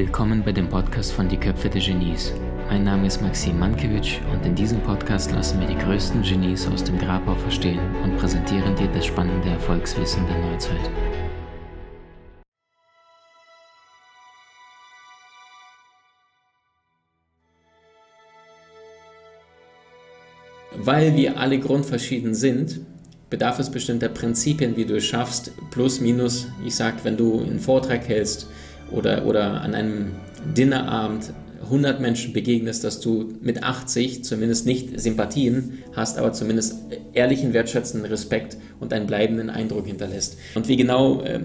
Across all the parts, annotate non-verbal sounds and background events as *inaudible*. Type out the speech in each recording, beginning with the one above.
Willkommen bei dem Podcast von Die Köpfe der Genies. Mein Name ist Maxim Mankewitsch und in diesem Podcast lassen wir die größten Genies aus dem Grabau verstehen und präsentieren dir das spannende Erfolgswissen der Neuzeit. Weil wir alle grundverschieden sind, bedarf es bestimmter Prinzipien, wie du es schaffst, plus, minus, ich sag, wenn du einen Vortrag hältst, oder, oder an einem Dinnerabend 100 Menschen begegnest, dass du mit 80 zumindest nicht Sympathien hast, aber zumindest ehrlichen, wertschätzenden Respekt und einen bleibenden Eindruck hinterlässt. Und wie genau äh,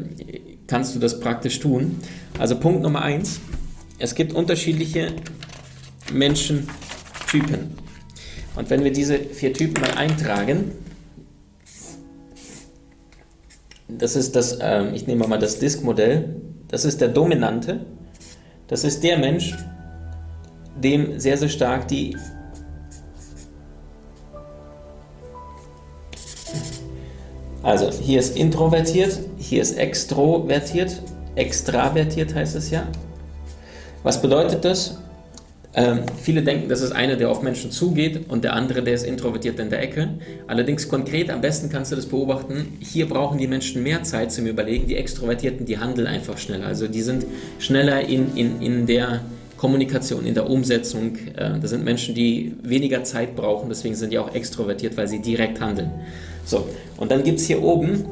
kannst du das praktisch tun? Also Punkt Nummer eins: Es gibt unterschiedliche Menschentypen. Und wenn wir diese vier Typen mal eintragen, das ist das, äh, ich nehme mal das Disk-Modell, das ist der Dominante. Das ist der Mensch, dem sehr, sehr stark die Also hier ist introvertiert, hier ist extrovertiert, extravertiert heißt es ja. Was bedeutet das? Ähm, viele denken, das ist einer, der auf Menschen zugeht und der andere, der ist introvertiert in der Ecke. Allerdings konkret, am besten kannst du das beobachten, hier brauchen die Menschen mehr Zeit zum Überlegen. Die Extrovertierten, die handeln einfach schneller. Also die sind schneller in, in, in der Kommunikation, in der Umsetzung. Äh, das sind Menschen, die weniger Zeit brauchen, deswegen sind die auch extrovertiert, weil sie direkt handeln. So, und dann gibt es hier oben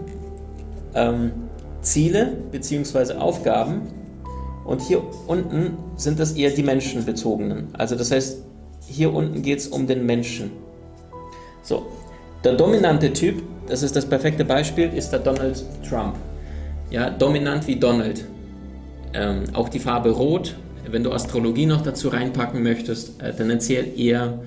ähm, Ziele bzw. Aufgaben und hier unten sind das eher die menschenbezogenen. Also das heißt, hier unten geht es um den Menschen. So, der dominante Typ, das ist das perfekte Beispiel, ist der Donald Trump. Ja, dominant wie Donald. Ähm, auch die Farbe Rot, wenn du Astrologie noch dazu reinpacken möchtest, äh, tendenziell eher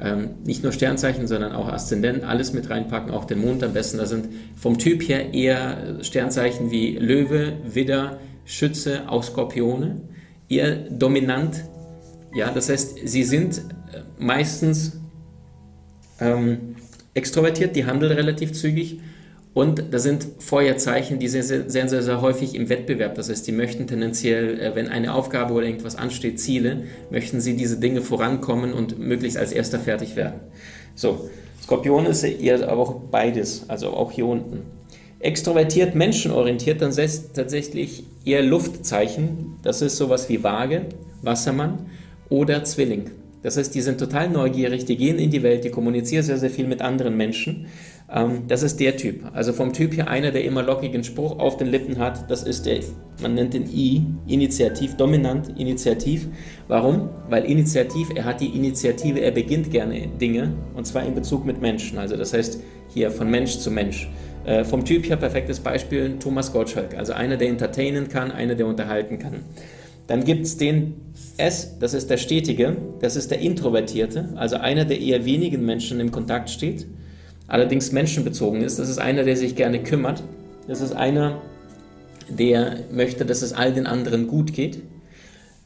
ähm, nicht nur Sternzeichen, sondern auch Aszendent, alles mit reinpacken, auch den Mond am besten. Da sind vom Typ her eher Sternzeichen wie Löwe, Widder, Schütze, auch Skorpione, eher dominant. Ja, das heißt, sie sind äh, meistens ähm, extrovertiert, die handeln relativ zügig und da sind Feuerzeichen, die sehr, sehr, sehr, sehr häufig im Wettbewerb. Das heißt, die möchten tendenziell, äh, wenn eine Aufgabe oder irgendwas ansteht, Ziele, möchten sie diese Dinge vorankommen und möglichst als erster fertig werden. So, Skorpion ist eher aber auch beides, also auch hier unten. Extrovertiert, menschenorientiert, dann setzt tatsächlich eher Luftzeichen. Das ist sowas wie Waage, Wassermann oder Zwilling. Das heißt, die sind total neugierig, die gehen in die Welt, die kommunizieren sehr, sehr viel mit anderen Menschen. Ähm, das ist der Typ. Also vom Typ her einer, der immer lockigen Spruch auf den Lippen hat. Das ist der, man nennt den I, Initiativ, dominant, Initiativ. Warum? Weil Initiativ, er hat die Initiative, er beginnt gerne Dinge und zwar in Bezug mit Menschen. Also das heißt hier von Mensch zu Mensch. Äh, vom Typ her perfektes Beispiel Thomas Gottschalk, also einer, der entertainen kann, einer, der unterhalten kann. Dann gibt es den S, das ist der Stetige, das ist der Introvertierte, also einer, der eher wenigen Menschen im Kontakt steht, allerdings menschenbezogen ist. Das ist einer, der sich gerne kümmert. Das ist einer, der möchte, dass es all den anderen gut geht.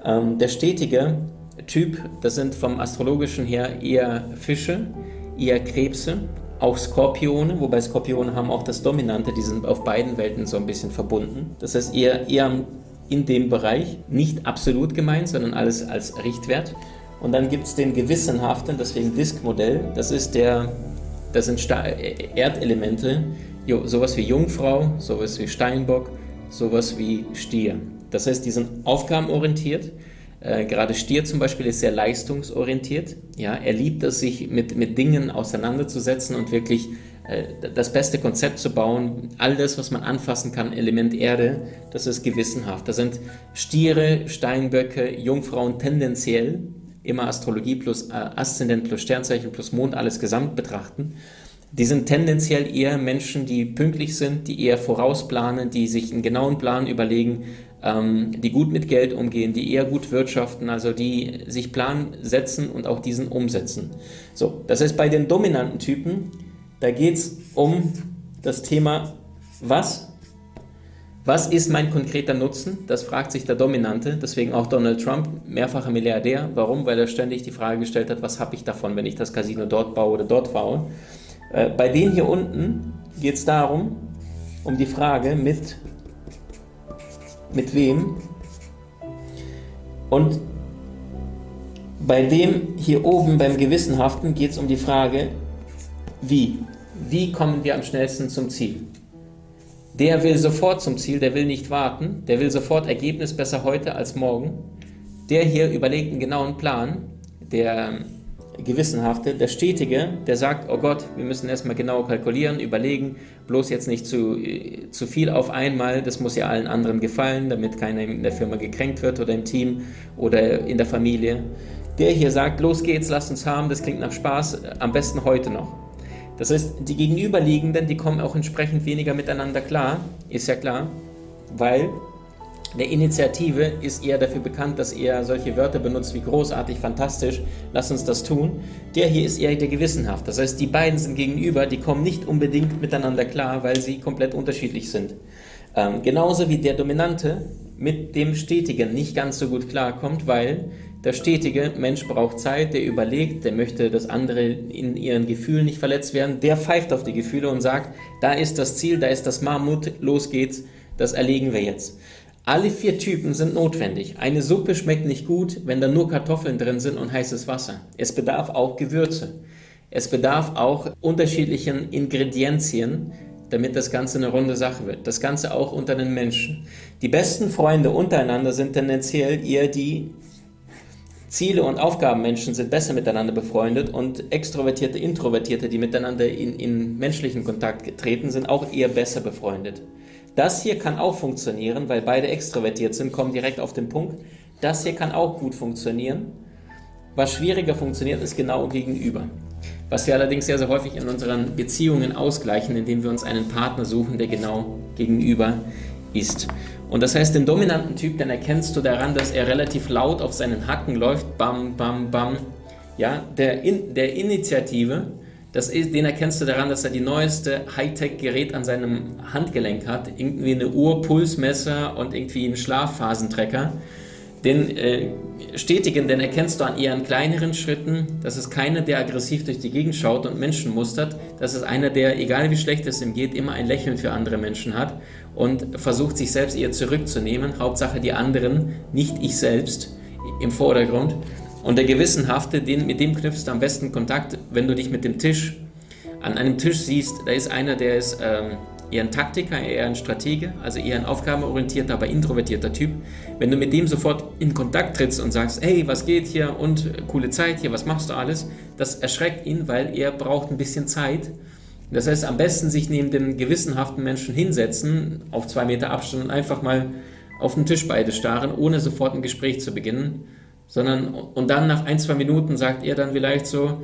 Ähm, der stetige Typ, das sind vom astrologischen her eher Fische, eher Krebse auch Skorpione, wobei Skorpione haben auch das Dominante, die sind auf beiden Welten so ein bisschen verbunden. Das heißt eher, eher in dem Bereich, nicht absolut gemeint, sondern alles als Richtwert. Und dann gibt es den gewissenhaften, deswegen Disk-Modell, das ist der, das sind Erdelemente, sowas wie Jungfrau, sowas wie Steinbock, sowas wie Stier. Das heißt, die sind aufgabenorientiert, äh, gerade Stier zum Beispiel ist sehr leistungsorientiert. Ja, er liebt es, sich mit, mit Dingen auseinanderzusetzen und wirklich äh, das beste Konzept zu bauen. All das, was man anfassen kann, Element Erde, das ist gewissenhaft. Da sind Stiere, Steinböcke, Jungfrauen tendenziell immer Astrologie plus äh, Aszendent plus Sternzeichen plus Mond alles gesamt betrachten. Die sind tendenziell eher Menschen, die pünktlich sind, die eher vorausplanen, die sich einen genauen Plan überlegen, ähm, die gut mit Geld umgehen, die eher gut wirtschaften, also die sich Plan setzen und auch diesen umsetzen. So, das heißt, bei den dominanten Typen, da geht es um das Thema, was? Was ist mein konkreter Nutzen? Das fragt sich der Dominante, deswegen auch Donald Trump, mehrfacher Milliardär. Warum? Weil er ständig die Frage gestellt hat, was habe ich davon, wenn ich das Casino dort baue oder dort baue. Äh, bei denen hier unten geht es darum, um die Frage mit mit wem? Und bei dem hier oben beim Gewissenhaften geht es um die Frage, wie? Wie kommen wir am schnellsten zum Ziel? Der will sofort zum Ziel, der will nicht warten, der will sofort Ergebnis besser heute als morgen. Der hier überlegt einen genauen Plan, der Gewissenhafte, der Stetige, der sagt, oh Gott, wir müssen erstmal genau kalkulieren, überlegen, bloß jetzt nicht zu, zu viel auf einmal, das muss ja allen anderen gefallen, damit keiner in der Firma gekränkt wird oder im Team oder in der Familie. Der hier sagt, los geht's, lass uns haben, das klingt nach Spaß, am besten heute noch. Das heißt, die Gegenüberliegenden, die kommen auch entsprechend weniger miteinander klar, ist ja klar, weil der Initiative ist eher dafür bekannt, dass er solche Wörter benutzt wie großartig, fantastisch, lass uns das tun. Der hier ist eher der gewissenhaft. Das heißt, die beiden sind gegenüber, die kommen nicht unbedingt miteinander klar, weil sie komplett unterschiedlich sind. Ähm, genauso wie der Dominante mit dem Stetigen nicht ganz so gut klarkommt, weil der stetige Mensch braucht Zeit, der überlegt, der möchte, dass andere in ihren Gefühlen nicht verletzt werden, der pfeift auf die Gefühle und sagt, da ist das Ziel, da ist das Mammut, los geht's, das erlegen wir jetzt. Alle vier Typen sind notwendig. Eine Suppe schmeckt nicht gut, wenn da nur Kartoffeln drin sind und heißes Wasser. Es bedarf auch Gewürze. Es bedarf auch unterschiedlichen Ingredienzien, damit das Ganze eine runde Sache wird. Das Ganze auch unter den Menschen. Die besten Freunde untereinander sind tendenziell eher die Ziele- und Aufgabenmenschen sind besser miteinander befreundet und extrovertierte, introvertierte, die miteinander in, in menschlichen Kontakt treten, sind auch eher besser befreundet. Das hier kann auch funktionieren, weil beide extrovertiert sind, kommen direkt auf den Punkt. Das hier kann auch gut funktionieren. Was schwieriger funktioniert, ist genau gegenüber. Was wir allerdings sehr, sehr häufig in unseren Beziehungen ausgleichen, indem wir uns einen Partner suchen, der genau gegenüber ist. Und das heißt, den dominanten Typ, den erkennst du daran, dass er relativ laut auf seinen Hacken läuft, bam, bam, bam. Ja, der, in, der Initiative, das ist, den erkennst du daran, dass er die neueste Hightech-Gerät an seinem Handgelenk hat. Irgendwie eine Uhr, Pulsmesser und irgendwie einen Schlafphasentrecker. Den äh, stetigen, den erkennst du an eher kleineren Schritten. Das ist keiner, der aggressiv durch die Gegend schaut und Menschen mustert. Das ist einer, der, egal wie schlecht es ihm geht, immer ein Lächeln für andere Menschen hat und versucht, sich selbst eher zurückzunehmen. Hauptsache die anderen, nicht ich selbst im Vordergrund. Und der Gewissenhafte, den, mit dem knüpfst du am besten Kontakt, wenn du dich mit dem Tisch an einem Tisch siehst. Da ist einer, der ist ähm, eher ein Taktiker, eher ein Stratege, also eher ein aufgabenorientierter, aber introvertierter Typ. Wenn du mit dem sofort in Kontakt trittst und sagst, hey, was geht hier und coole Zeit hier, was machst du alles, das erschreckt ihn, weil er braucht ein bisschen Zeit. Das heißt, am besten sich neben dem gewissenhaften Menschen hinsetzen, auf zwei Meter Abstand und einfach mal auf den Tisch beide starren, ohne sofort ein Gespräch zu beginnen sondern und dann nach ein, zwei Minuten sagt er dann vielleicht so,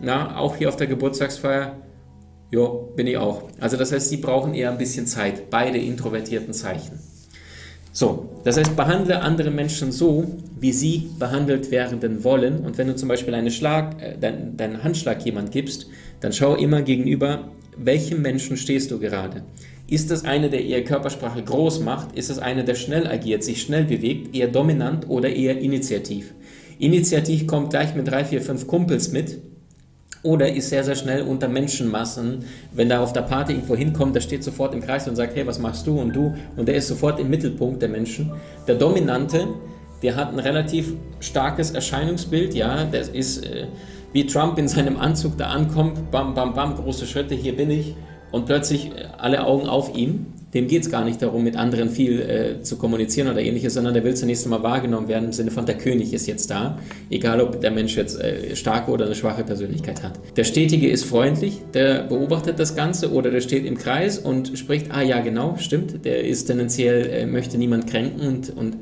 na, auch hier auf der Geburtstagsfeier, jo, bin ich auch. Also das heißt, sie brauchen eher ein bisschen Zeit, beide introvertierten Zeichen. So, das heißt, behandle andere Menschen so, wie sie behandelt werden wollen. Und wenn du zum Beispiel eine Schlag, äh, deinen dein Handschlag jemand gibst, dann schau immer gegenüber, welchem Menschen stehst du gerade. Ist es eine, der eher Körpersprache groß macht? Ist es eine, der schnell agiert, sich schnell bewegt, eher dominant oder eher initiativ? Initiativ kommt gleich mit drei, vier, fünf Kumpels mit oder ist sehr, sehr schnell unter Menschenmassen. Wenn da auf der Party irgendwo hinkommt, der steht sofort im Kreis und sagt, hey, was machst du und du? Und der ist sofort im Mittelpunkt der Menschen. Der Dominante, der hat ein relativ starkes Erscheinungsbild, ja, der ist äh, wie Trump in seinem Anzug da ankommt, bam, bam, bam, große Schritte, hier bin ich und plötzlich alle Augen auf ihm. Dem geht es gar nicht darum, mit anderen viel äh, zu kommunizieren oder ähnliches, sondern der will zunächst einmal wahrgenommen werden im Sinne von der König ist jetzt da, egal ob der Mensch jetzt äh, starke oder eine schwache Persönlichkeit hat. Der Stetige ist freundlich, der beobachtet das Ganze oder der steht im Kreis und spricht, ah ja genau, stimmt, der ist tendenziell, äh, möchte niemand kränken und, und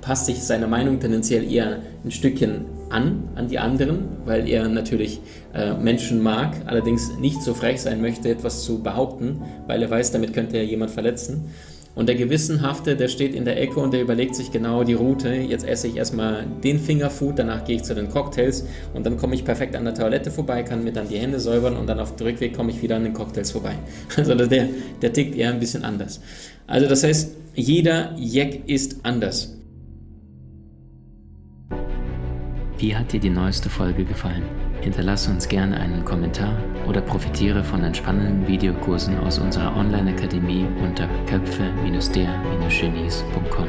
passt sich seiner Meinung tendenziell eher ein Stückchen an, an die anderen, weil er natürlich äh, Menschen mag, allerdings nicht so frech sein möchte, etwas zu behaupten, weil er weiß, damit könnte er jemand verletzen. Und der Gewissenhafte, der steht in der Ecke und der überlegt sich genau die Route. Jetzt esse ich erstmal den Fingerfood, danach gehe ich zu den Cocktails und dann komme ich perfekt an der Toilette vorbei, kann mir dann die Hände säubern und dann auf dem Rückweg komme ich wieder an den Cocktails vorbei. *laughs* Also der, der tickt eher ein bisschen anders. Also das heißt, jeder Jack ist anders. Wie hat dir die neueste Folge gefallen? Hinterlasse uns gerne einen Kommentar oder profitiere von entspannenden Videokursen aus unserer Online-Akademie unter köpfe-der-genies.com.